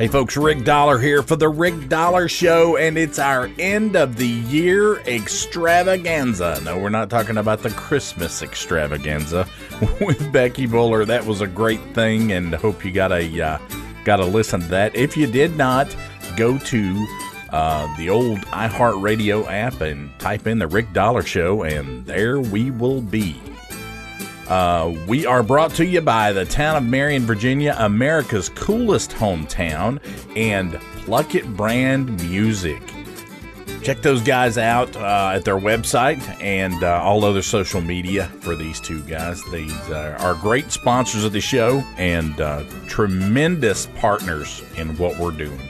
Hey folks, Rick Dollar here for the Rick Dollar Show, and it's our end of the year extravaganza. No, we're not talking about the Christmas extravaganza with Becky Buller. That was a great thing, and hope you got a uh, got to listen to that. If you did not, go to uh, the old iHeartRadio app and type in the Rick Dollar Show, and there we will be. Uh, we are brought to you by the town of Marion, Virginia, America's coolest hometown, and Pluckett Brand Music. Check those guys out uh, at their website and uh, all other social media for these two guys. These uh, are great sponsors of the show and uh, tremendous partners in what we're doing.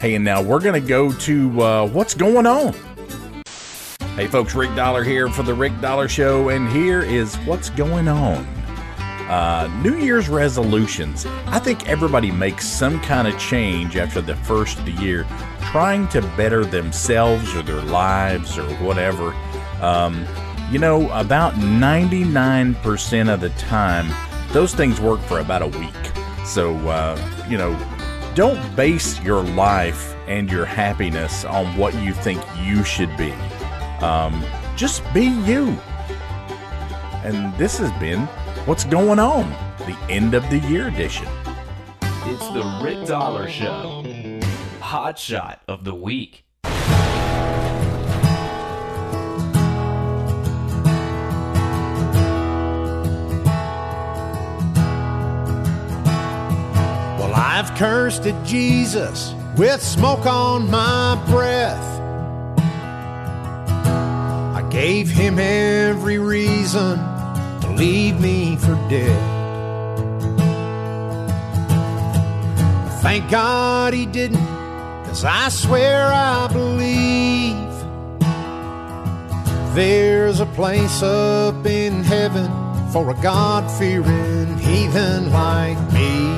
Hey, and now we're going to go to uh, what's going on. Hey, folks, Rick Dollar here for the Rick Dollar Show, and here is what's going on. Uh, New Year's resolutions. I think everybody makes some kind of change after the first of the year, trying to better themselves or their lives or whatever. Um, you know, about 99% of the time, those things work for about a week. So, uh, you know, don't base your life and your happiness on what you think you should be. Um, just be you. And this has been What's Going On, the end of the year edition. It's the Rick Dollar Show. Hot shot of the week. Well, I've cursed at Jesus with smoke on my breath. Gave him every reason to leave me for dead. Thank God he didn't, cause I swear I believe there's a place up in heaven for a God fearing heathen like me.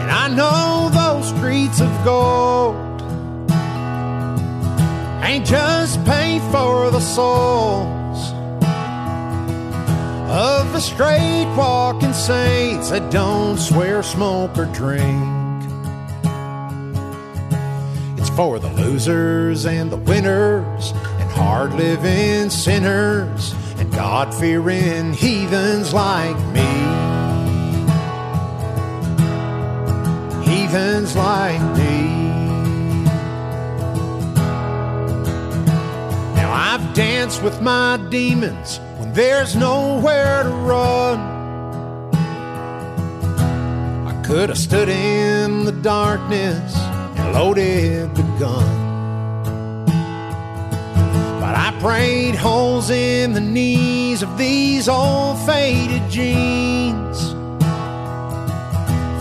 And I know those streets of gold ain't just paid for the souls of the straight walking saints that don't swear, smoke, or drink. It's for the losers and the winners and hard living sinners and God fearing heathens like me. Heathens like me. I've danced with my demons when there's nowhere to run. I could have stood in the darkness and loaded the gun. But I prayed holes in the knees of these old faded jeans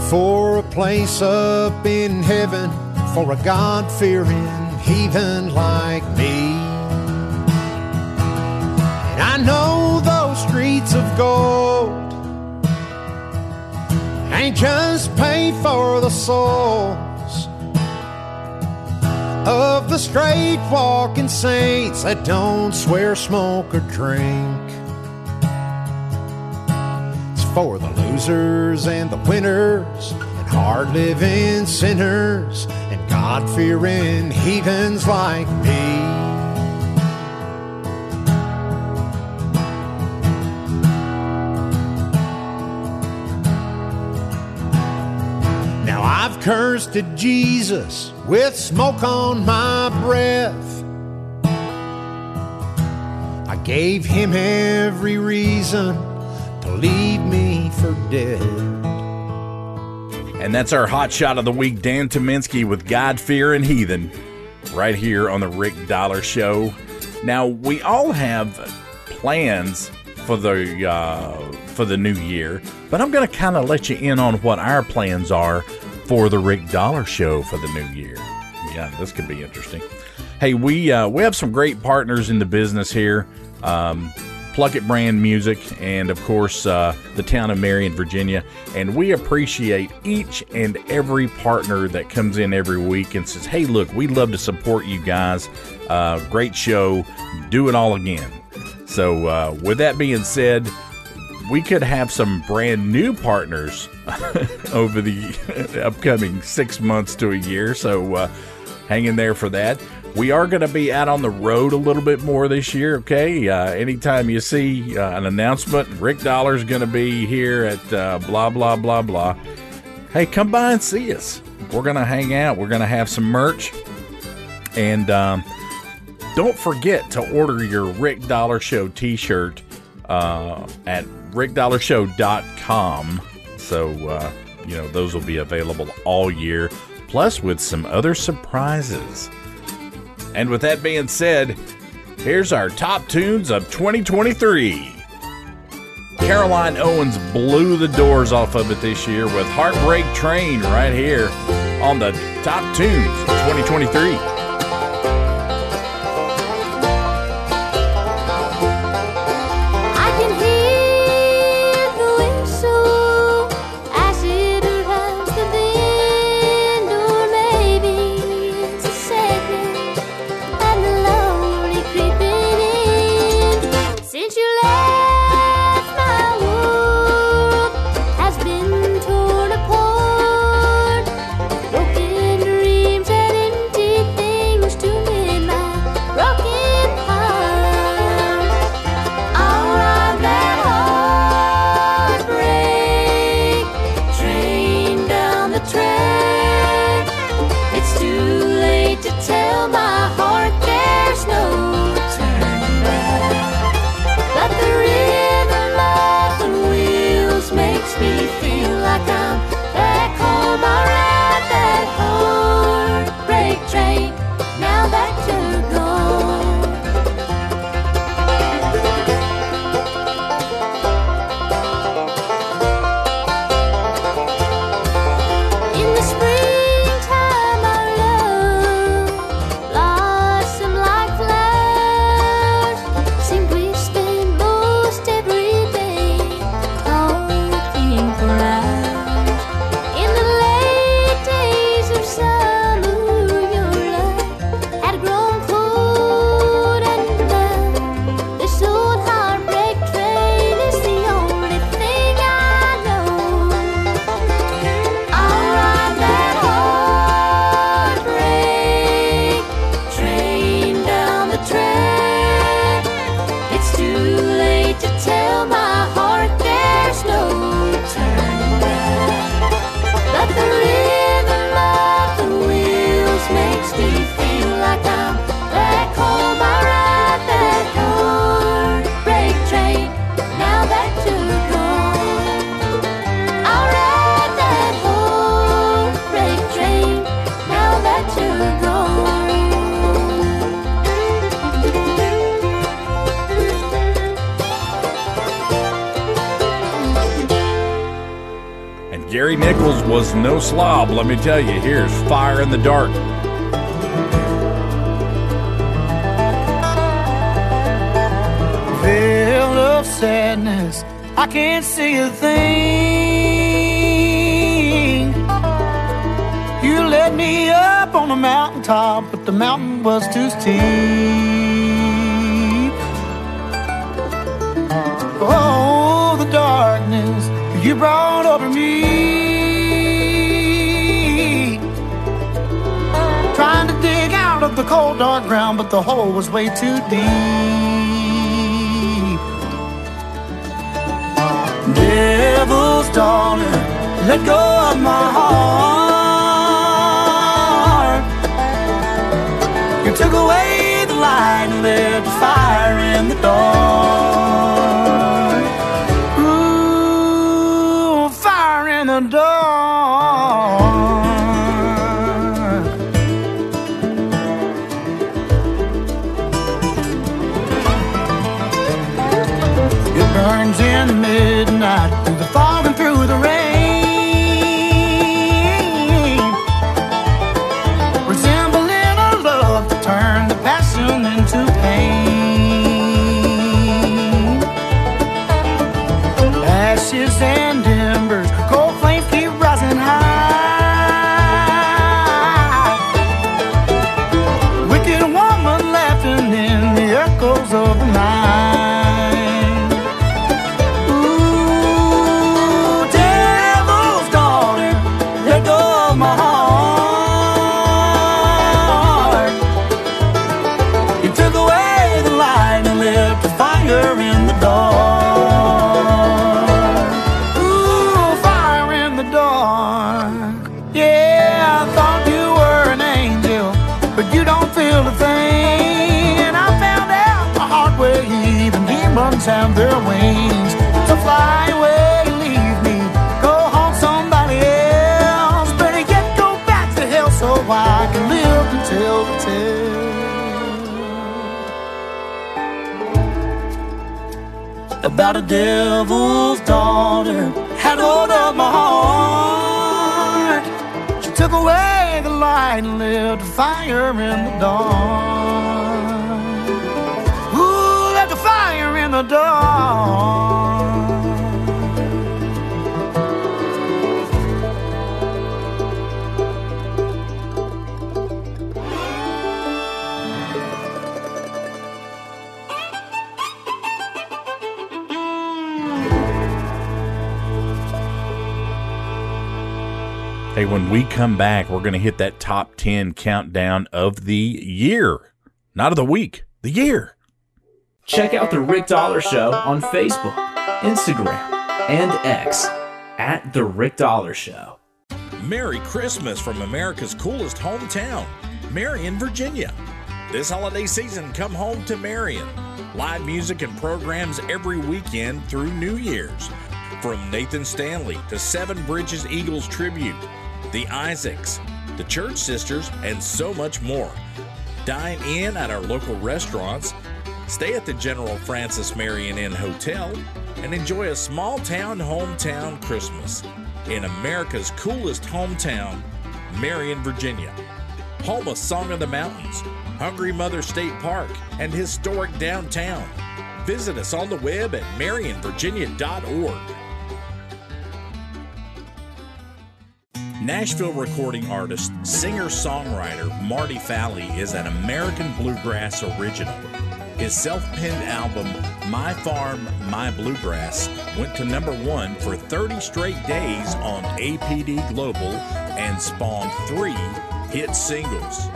for a place up in heaven for a God fearing heathen like me. Gold just paid for the souls of the straight walking saints that don't swear, smoke, or drink. It's for the losers and the winners and hard living sinners and God fearing heathens like me. Cursed at Jesus with smoke on my breath. I gave him every reason to leave me for dead. And that's our hot shot of the week, Dan Tyminski with God Fear and Heathen, right here on the Rick Dollar Show. Now we all have plans for the uh, for the new year, but I'm going to kind of let you in on what our plans are for the Rick Dollar Show for the new year. Yeah, this could be interesting. Hey, we uh, we have some great partners in the business here. Um, Pluckett Brand Music, and of course, uh, the town of Marion, Virginia. And we appreciate each and every partner that comes in every week and says, Hey, look, we'd love to support you guys. Uh, great show. Do it all again. So, uh, with that being said, we could have some brand new partners over the upcoming six months to a year. So uh, hang in there for that. We are going to be out on the road a little bit more this year, okay? Uh, anytime you see uh, an announcement, Rick Dollar's going to be here at uh, blah, blah, blah, blah. Hey, come by and see us. We're going to hang out. We're going to have some merch. And um, don't forget to order your Rick Dollar Show t shirt uh, at rickdollarshow.com. So, uh, you know, those will be available all year, plus with some other surprises. And with that being said, here's our top tunes of 2023. Caroline Owens blew the doors off of it this year with Heartbreak Train right here on the top tunes of 2023. No slob, let me tell you. Here's Fire in the Dark. Veil of sadness, I can't see a thing. You led me up on a mountaintop, but the mountain was too steep. Oh, the darkness you brought over me. Out the cold dark ground, but the hole was way too deep. Devil's daughter, let go of my heart. You took away the light and led the fire in the dark. Midnight About a devil's daughter had hold of my heart. She took away the light and lit a fire in the dark. Ooh, left a fire in the dark. When we come back, we're going to hit that top 10 countdown of the year. Not of the week, the year. Check out The Rick Dollar Show on Facebook, Instagram, and X at The Rick Dollar Show. Merry Christmas from America's coolest hometown, Marion, Virginia. This holiday season, come home to Marion. Live music and programs every weekend through New Year's. From Nathan Stanley to Seven Bridges Eagles Tribute, the Isaacs, the Church Sisters, and so much more. Dine in at our local restaurants, stay at the General Francis Marion Inn Hotel, and enjoy a small town hometown Christmas in America's coolest hometown, Marion, Virginia. Home of Song of the Mountains, Hungry Mother State Park, and historic downtown. Visit us on the web at marionvirginia.org. Nashville recording artist, singer songwriter Marty Falle is an American bluegrass original. His self penned album, My Farm, My Bluegrass, went to number one for 30 straight days on APD Global and spawned three hit singles.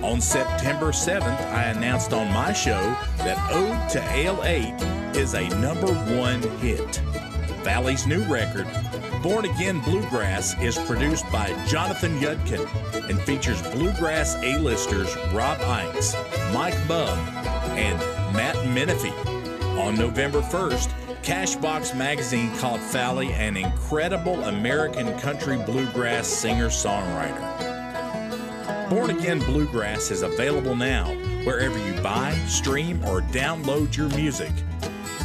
On September 7th, I announced on my show that Ode to Ale 8 is a number one hit. Falle's new record, Born Again Bluegrass, is produced by Jonathan Yudkin and features bluegrass A-listers Rob Ickes, Mike Bub, and Matt Menefee. On November 1st, Cashbox Magazine called Falle an incredible American country bluegrass singer-songwriter. Born Again Bluegrass is available now wherever you buy, stream, or download your music,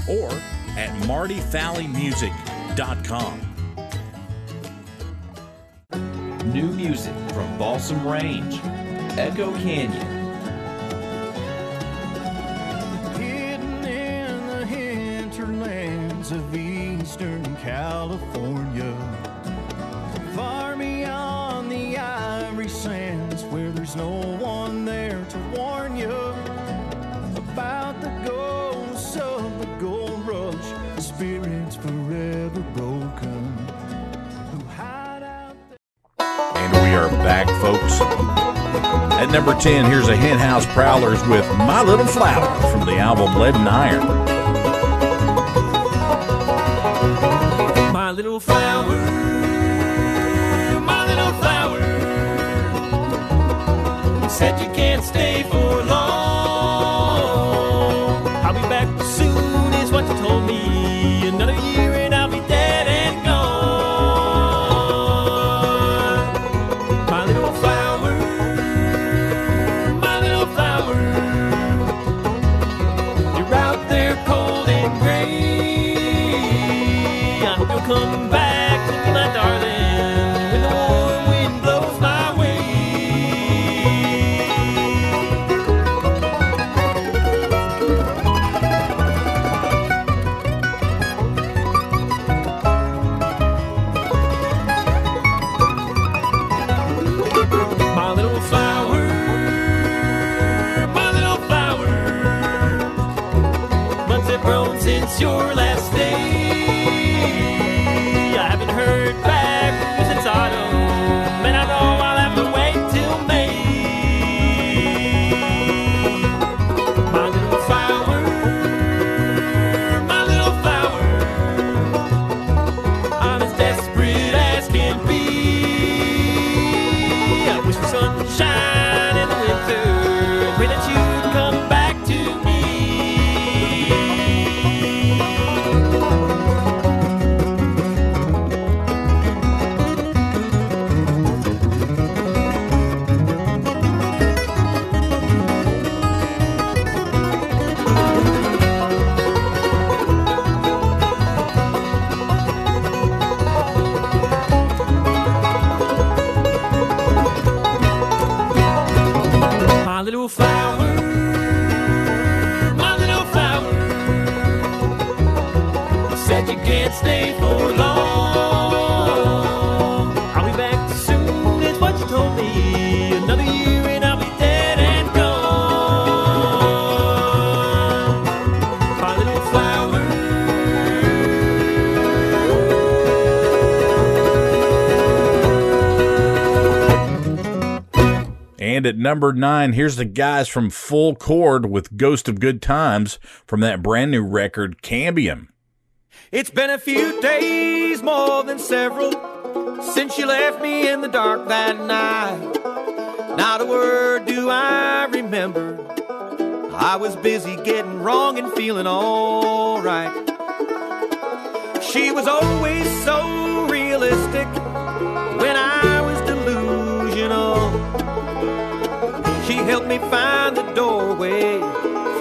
or at martyfalleymusic.com. New music from Balsam Range, Echo Canyon, Hidden in the hinterlands of eastern California. Back, folks. At number 10, here's a Henhouse Prowlers with My Little Flower from the album Lead and Iron. My little flower, my little flower. Said you can't stay And at number nine, here's the guys from Full Chord with Ghost of Good Times from that brand new record, Cambium. It's been a few days, more than several, since you left me in the dark that night. Not a word do I remember. I was busy getting wrong and feeling alright. She was always so realistic when I Helped me find the doorway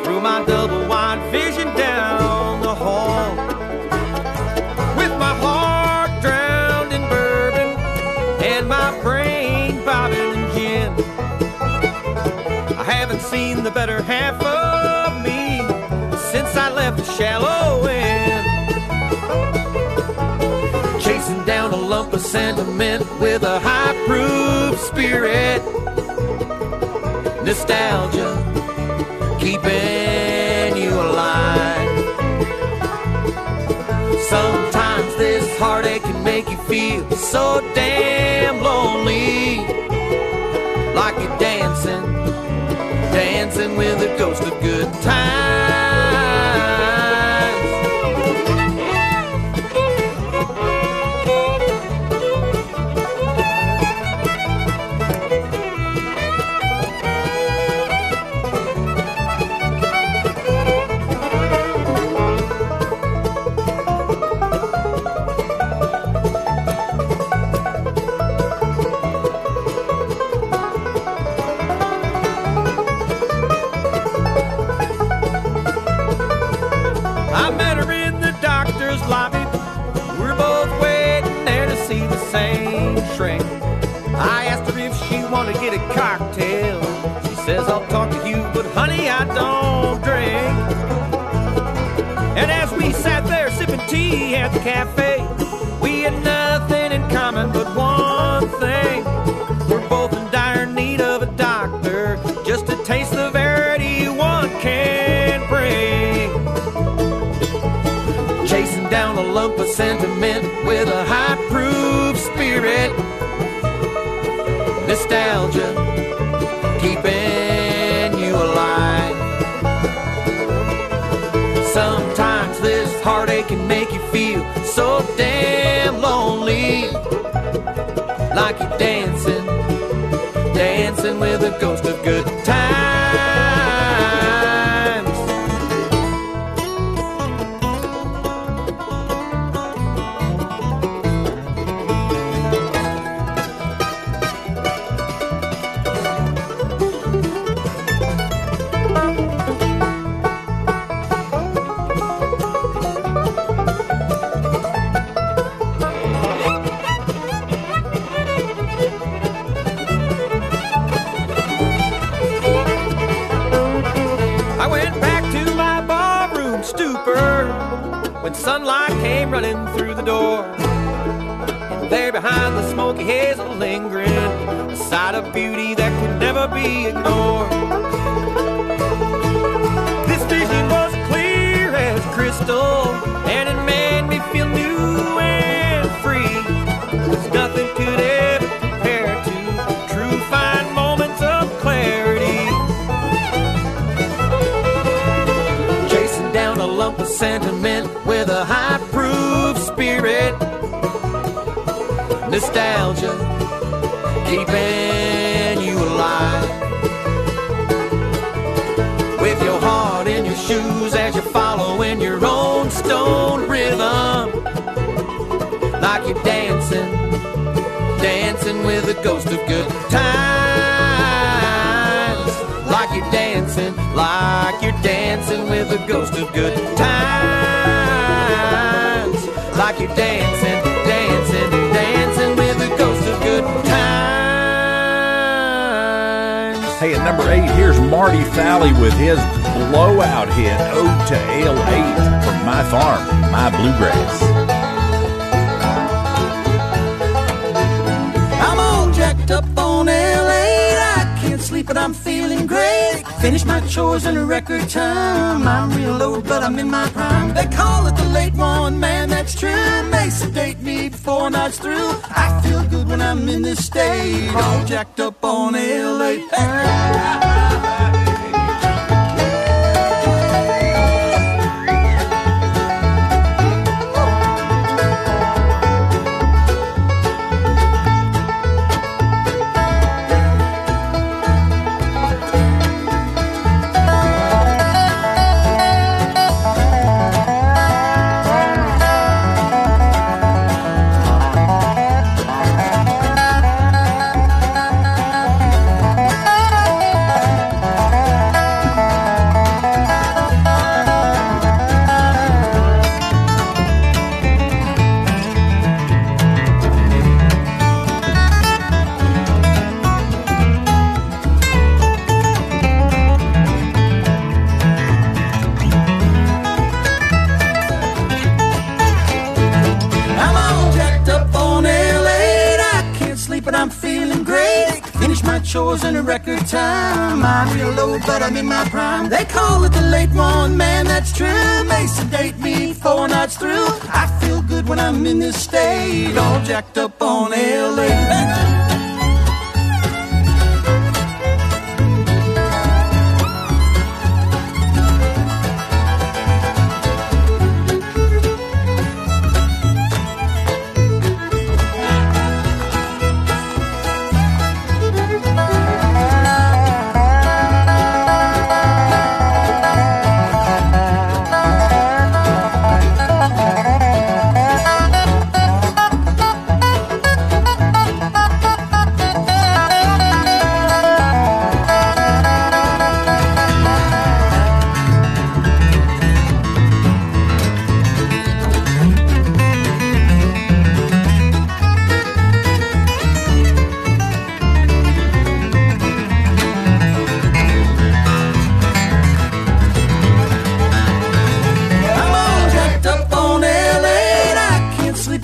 through my double wide vision down the hall with my heart drowned in bourbon and my brain bobbing in gin. I haven't seen the better half of me since I left the shallow end. Chasing down a lump of sentiment with a high proof spirit. Nostalgia keeping you alive. Sometimes this heartache can make you feel so damn lonely. Like you're dancing, dancing with a ghost of good times. With a high proof spirit. Nostalgia keeping you alive. Sometimes this heartache can make you feel so damn lonely. Like you're dancing, dancing keeping you alive. With your heart in your shoes as you're following your own stone rhythm. Like you're dancing, dancing with a ghost of good times. Like you're dancing, like you're dancing with a ghost of good times. Like you're dancing, number eight, here's Marty Falle with his blowout hit, Ode to Ale8 from My Farm, My Bluegrass. I'm all jacked up on Ale 8. I can't sleep, but I'm feeling great. Finish my chores in a record time. I'm real old, but I'm in my prime. They call it the late one, man, that's true. May sedate me before night's through. I feel good when I'm in this state. All jacked up on Ale 8. Record time. I'm real low, but I'm in my prime. They call it the late one, man, that's true. May sedate me four nights through. I feel good when I'm in this state. All jacked up on Ale 8.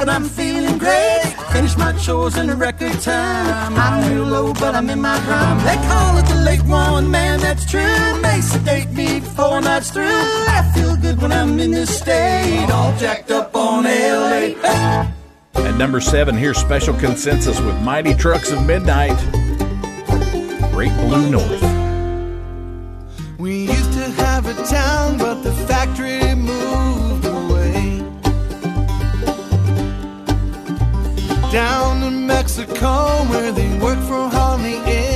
But I'm feeling great. Finish my chores in record time. I'm real low, but I'm in my prime. They call it the late one, man, that's true. May sedate me four nights through. I feel good when I'm in this state. All jacked up on Ale 8. At number seven, here's Special Consensus with Mighty Trucks of Midnight, Great Blue North. We used to have a town, but the factory Down to Mexico, where they work for hardly any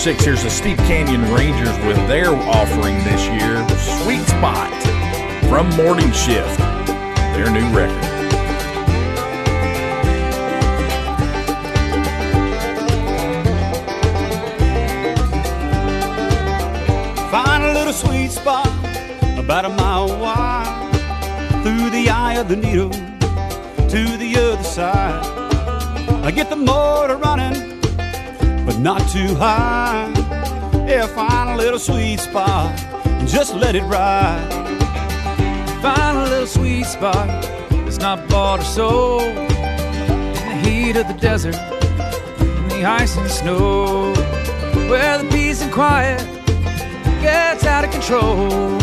six, here's the Steep Canyon Rangers with their offering this year, Sweet Spot from Morning Shift, their new record. Find a little sweet spot about a mile wide through the eye of the needle to the other side. I get the motor running, not too high. Yeah, find a little sweet spot and just let it ride. Find a little sweet spot that's not bought or sold in the heat of the desert, in the ice and snow, where the peace and quiet gets out of control.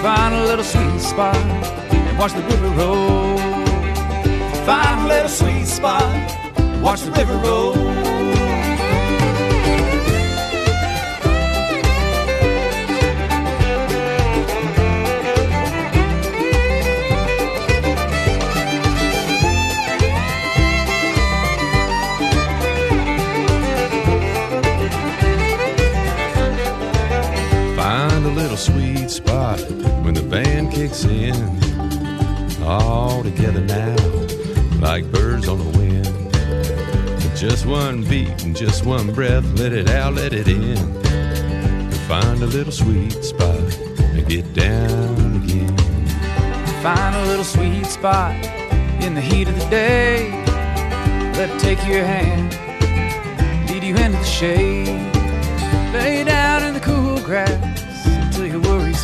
Find a little sweet spot and watch the river roll. Find a little sweet spot and watch the river roll. Spot when the band kicks in. All together now, like birds on the wind. Just one beat and just one breath, let it out, let it in. Find a little sweet spot and get down again. Find a little sweet spot in the heat of the day. Let it take your hand, lead you into the shade. Lay down in the cool grass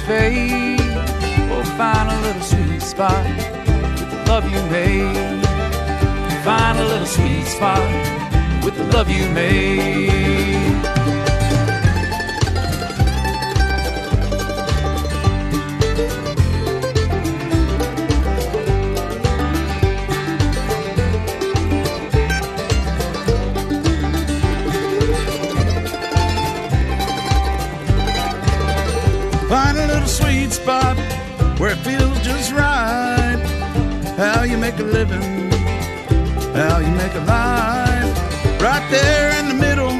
fade. Or find a little sweet spot with the love you made. Find a little sweet spot with the love you made. How you make a living, how you make a life. Right there in the middle,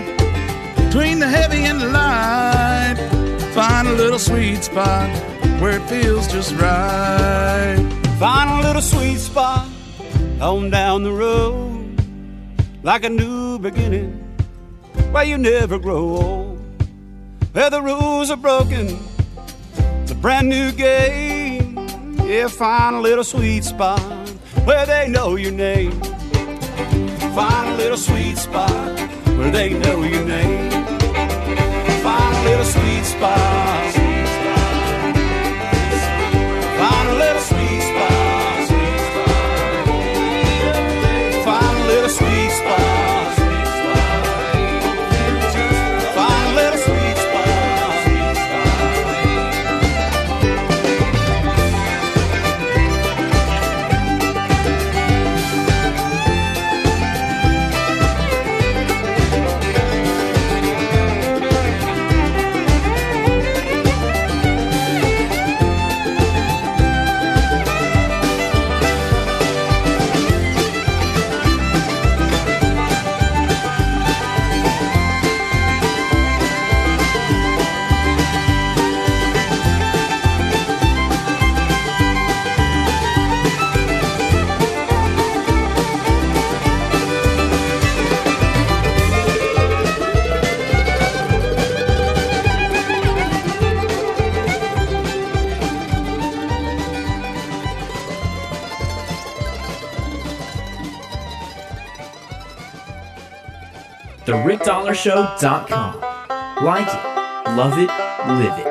between the heavy and the light. Find a little sweet spot where it feels just right. Find a little sweet spot on down the road, like a new beginning, where you never grow old. Where the rules are broken, a brand new game. Yeah, find a little sweet spot where they know your name. Find a little sweet spot where they know your name. TheRickDollarShow.com. Like it, love it, live it.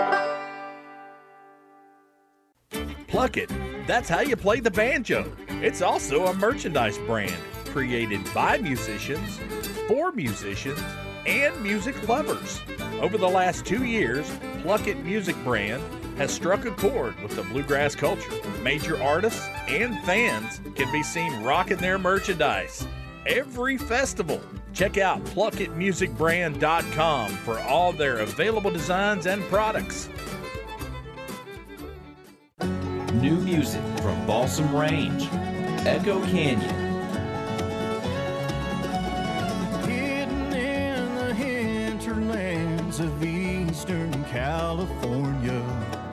Pluck It. That's how you play the banjo. It's also a merchandise brand created by musicians, for musicians, and music lovers. Over the last two years, Pluck It Music Brand has struck a chord with the bluegrass culture. Major artists and fans can be seen rocking their merchandise every festival. Check out pluckitmusicbrand.com for all their available designs and products. New music from Balsam Range, Echo Canyon, Hidden in the hinterland Eastern California.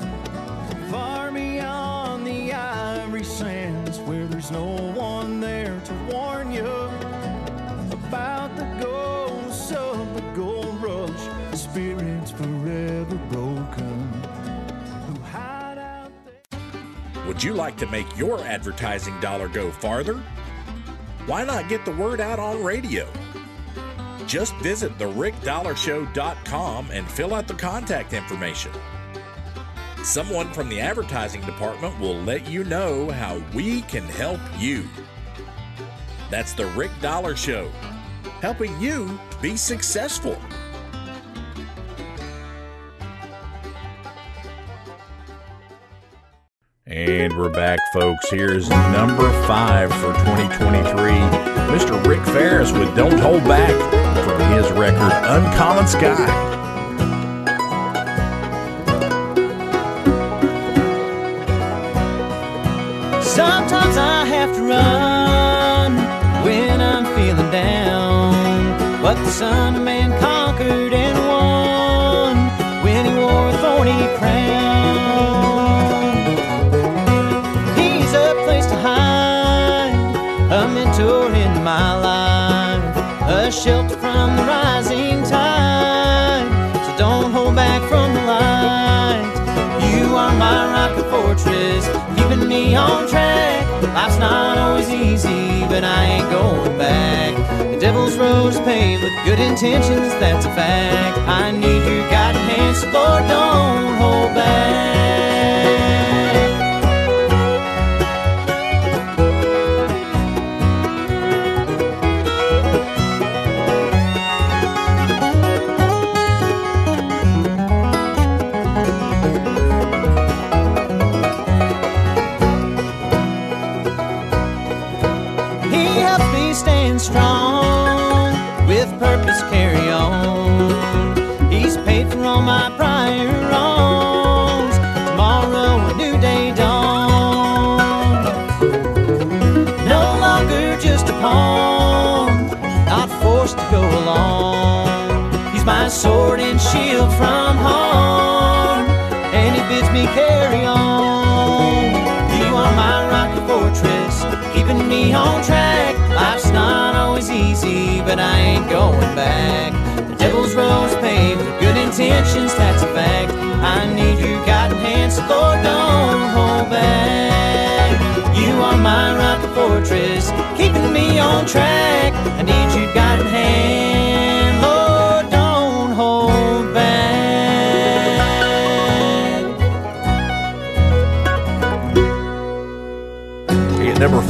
You like to make your advertising dollar go farther? Why not get the word out on radio? Just visit therickdollarshow.com and fill out the contact information. Someone from the advertising department will let you know how we can help you. That's the Rick Dollar Show, helping you be successful. And we're back, folks. Here's number five for 2023. Mr. Rick Faris with Don't Hold Back from his record Uncommon Sky. Sometimes I have to run when I'm feeling down. But the Son of Man conquered fortress, keeping me on track. Life's not always easy, but I ain't going back. The devil's road is paved with good intentions, that's a fact. I need your guiding hand, so Lord, don't hold back. Sword and shield from harm, and he bids me carry on. You are my rock fortress, keeping me on track. Life's not always easy, but I ain't going back. The devil's road's paved with good intentions, that's a fact. I need your guiding hand, so Lord, don't hold back. You are my rock and fortress, keeping me on track.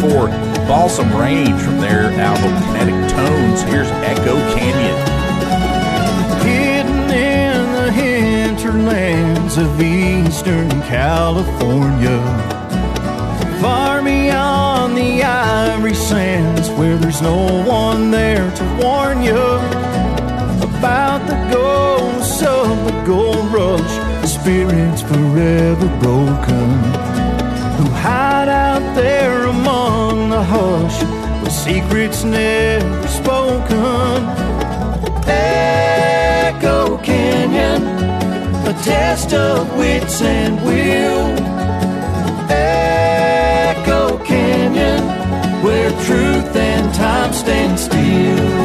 Four, Balsam Range from their album Kinetic Tones. Here's Echo Canyon. Hidden in the hinterlands of eastern California. Far beyond the ivory sands where there's no one there to warn you about the ghosts of the gold rush, the spirits forever broken who hide out there hush with secrets never spoken. Echo Canyon, a test of wits and will. Echo Canyon, where truth and time stand still.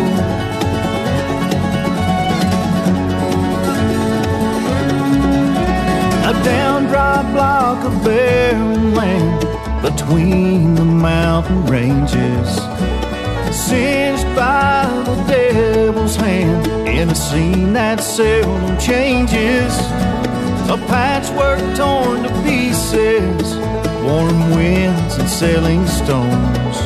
A down dry block of barren land between the mountain ranges. Singed by the devil's hand in a scene that seldom changes. A patchwork torn to pieces, warm winds and sailing stones.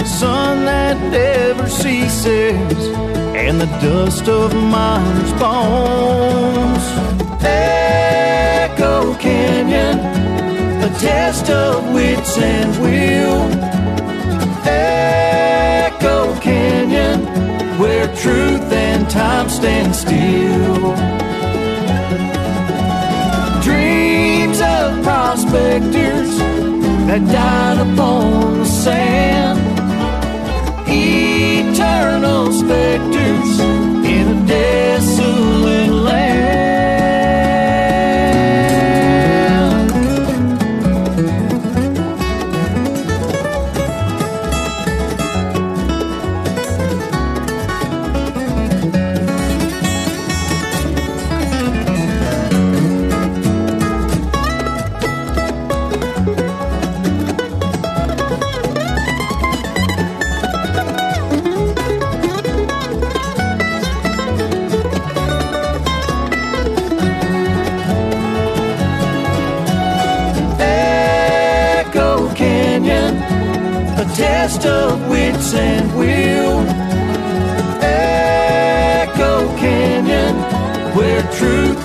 The Sun that never ceases, and the dust of miners' bones. Echo Canyon, test of wits and will. Echo Canyon, where truth and time stand still. Dreams of prospectors that died upon the sand. Eternal specters in a desolate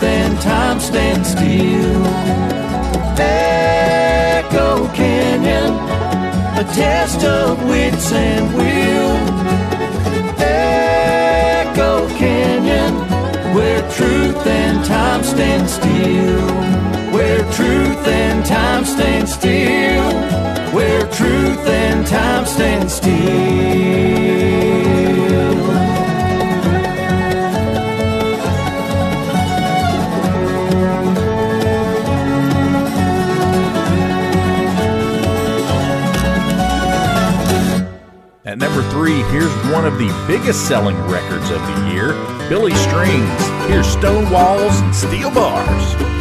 truth and time stand still. Echo Canyon, a test of wits and will. Echo Canyon, where truth and time stand still. Where truth and time stand still. Where truth and time stand still. Three, here's one of the biggest selling records of the year Billy Strings. Here's Stone Walls and Steel Bars.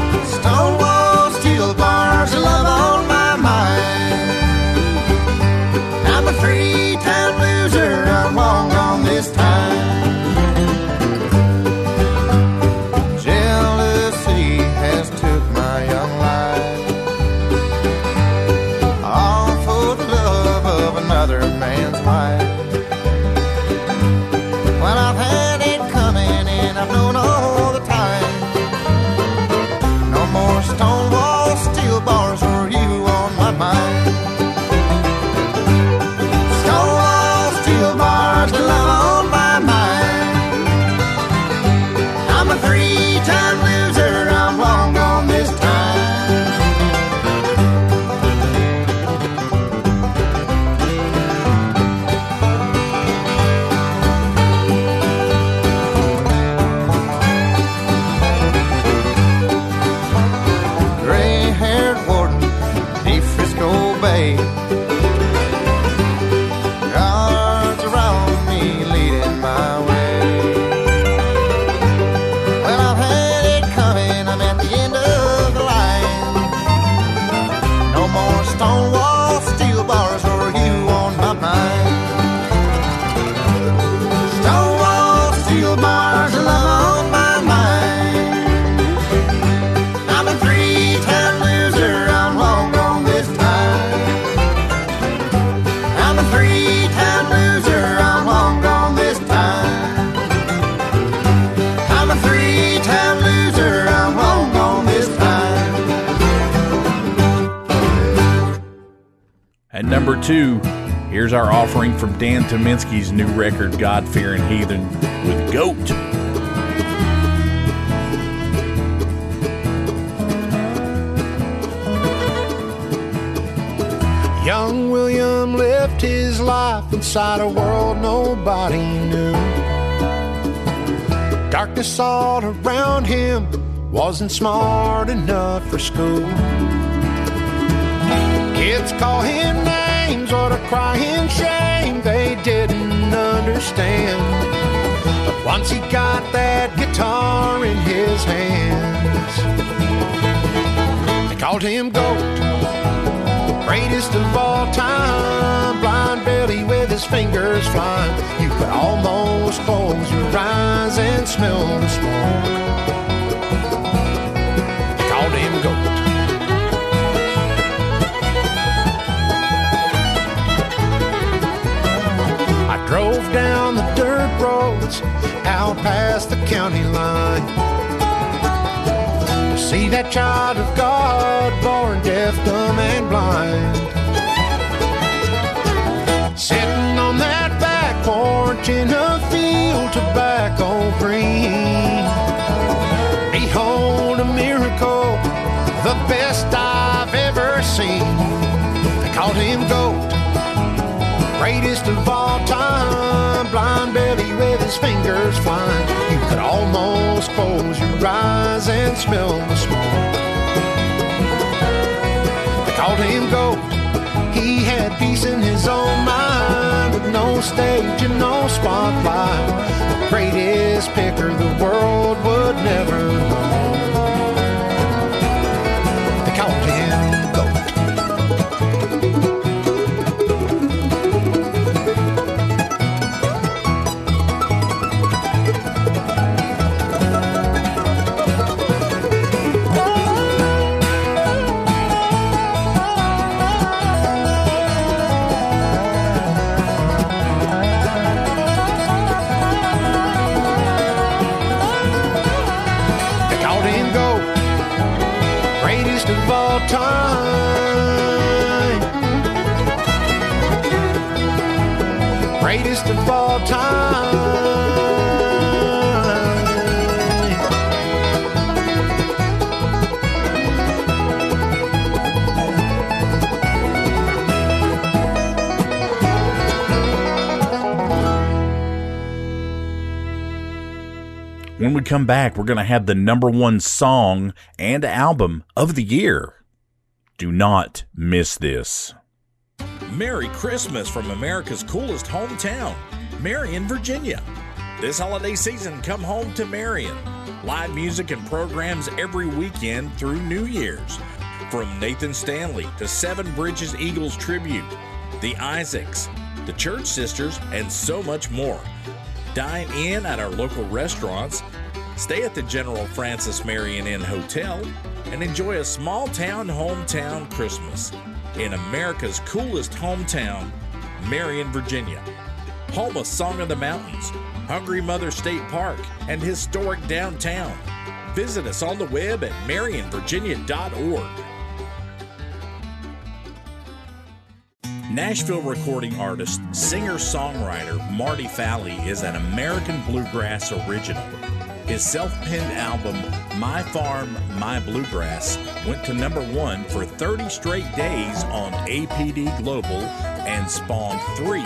New record, God Fearing Heathen, with Goat. Young William lived his life inside a world nobody knew. Darkness all around him wasn't smart enough for school. Kids call him names, what a crying shame once he got that guitar in his hands, they called him Goat greatest of all time. Blind Billy with his fingers flying. You could almost close your eyes and smell the smoke. They called him Goat. I drove down the dirt roads out past the county line to see that child of God born deaf, dumb, and blind. Sitting on that back porch in a field tobacco green. Behold a miracle, the best I've ever seen. They called him Goat greatest of all time. Blind Billy with his fingers flying. You could almost close your eyes and smell the smoke. They called him Goat. He had peace in his own mind with no stage and no spotlight. The greatest picker the world would never know. Come back, we're going to have the number one song and album of the year. Do not miss this. Merry Christmas from America's coolest hometown, Marion, Virginia. This holiday season, come home to Marion. Live music and programs every weekend through New Year's. From Nathan Stanley to Seven Bridges Eagles Tribute, the Isaacs, the Church Sisters, and so much more. Dine in at our local restaurants, stay at the General Francis Marion Inn Hotel, and enjoy a small town hometown Christmas in America's coolest hometown, Marion, Virginia. Home of Song of the Mountains, Hungry Mother State Park, and historic downtown. Visit us on the web at marionvirginia.org. Nashville recording artist, singer songwriter Marty Falle is an American bluegrass original. His self penned album, My Farm, My Bluegrass, went to number one for 30 straight days on APD Global and spawned three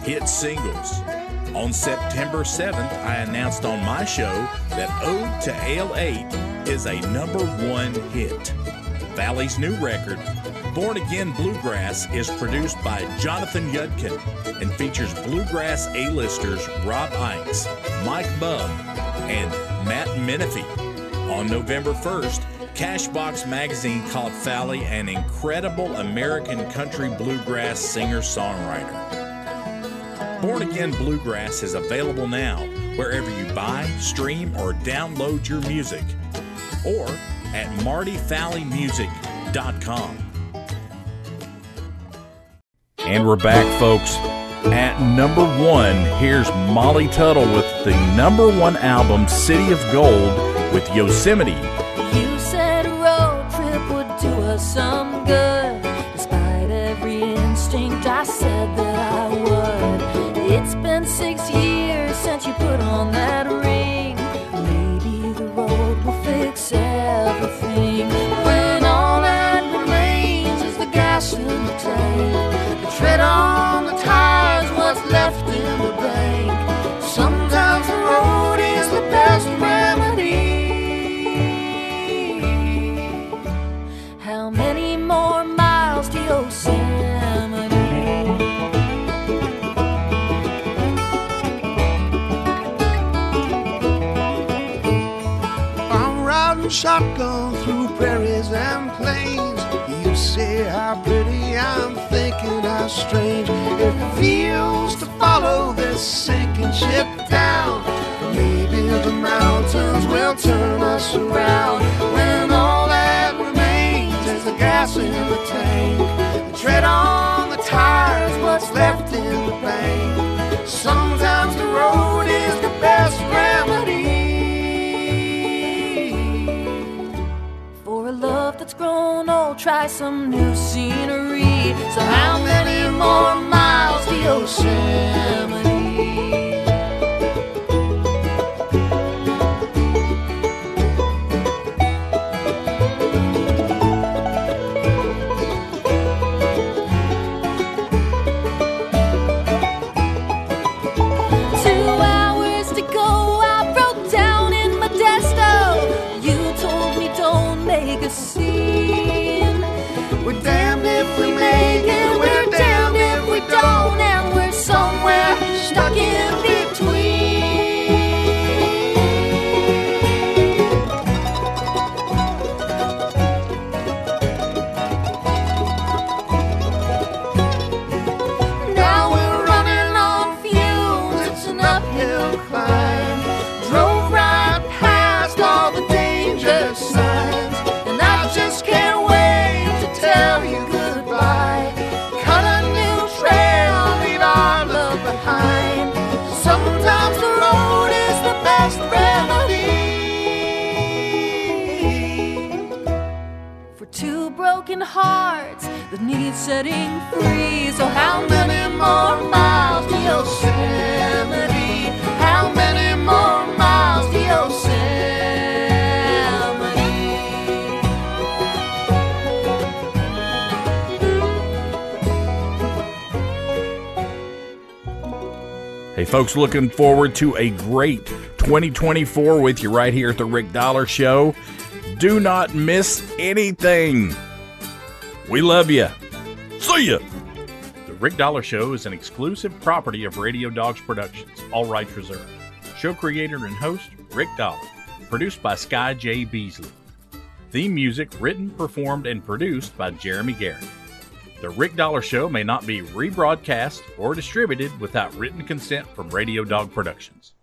hit singles. On September 7th, I announced on my show that Ode to Ale 8 is a number one hit. Falle's new record, Born Again Bluegrass, is produced by Jonathan Yudkin and features bluegrass A-listers Rob Ickes, Mike Bub, and Matt Menefee. On November 1st, Cashbox Magazine called Falle an incredible American country bluegrass singer-songwriter. Born Again Bluegrass is available now wherever you buy, stream, or download your music, or at martyfallemusic.com. And we're back, folks. At number one, here's Molly Tuttle with the number one album, City of Gold, with Yosemite. You said a road trip would do us some good. Despite every instinct, I said that I would. It's been six years since you put on that ring. Maybe the road will fix everything. When all that remains is the gas in the tank, thinking how strange it feels to follow this sinking ship down. Maybe the mountains will turn us around when all that remains is the gas in the tank. The tread on the tires, what's left in the bank. Sometimes the road is the best remedy. Grown old, try some new scenery. So, how many more miles to Yosemite? Setting free. So how many more miles to Yosemite? How many more miles to Yosemite? Hey, folks, looking forward to a great 2024 with you right here at the Rick Dollar Show. Do not miss anything. We love you. See ya. The Rick Dollar Show is an exclusive property of Radio Dogs Productions, all rights reserved. Show creator and host Rick Dollar. Produced by Sky J. Beasley. Theme music written, performed, and produced by Jeremy Garrett. The Rick Dollar Show may not be rebroadcast or distributed without written consent from Radio Dog Productions.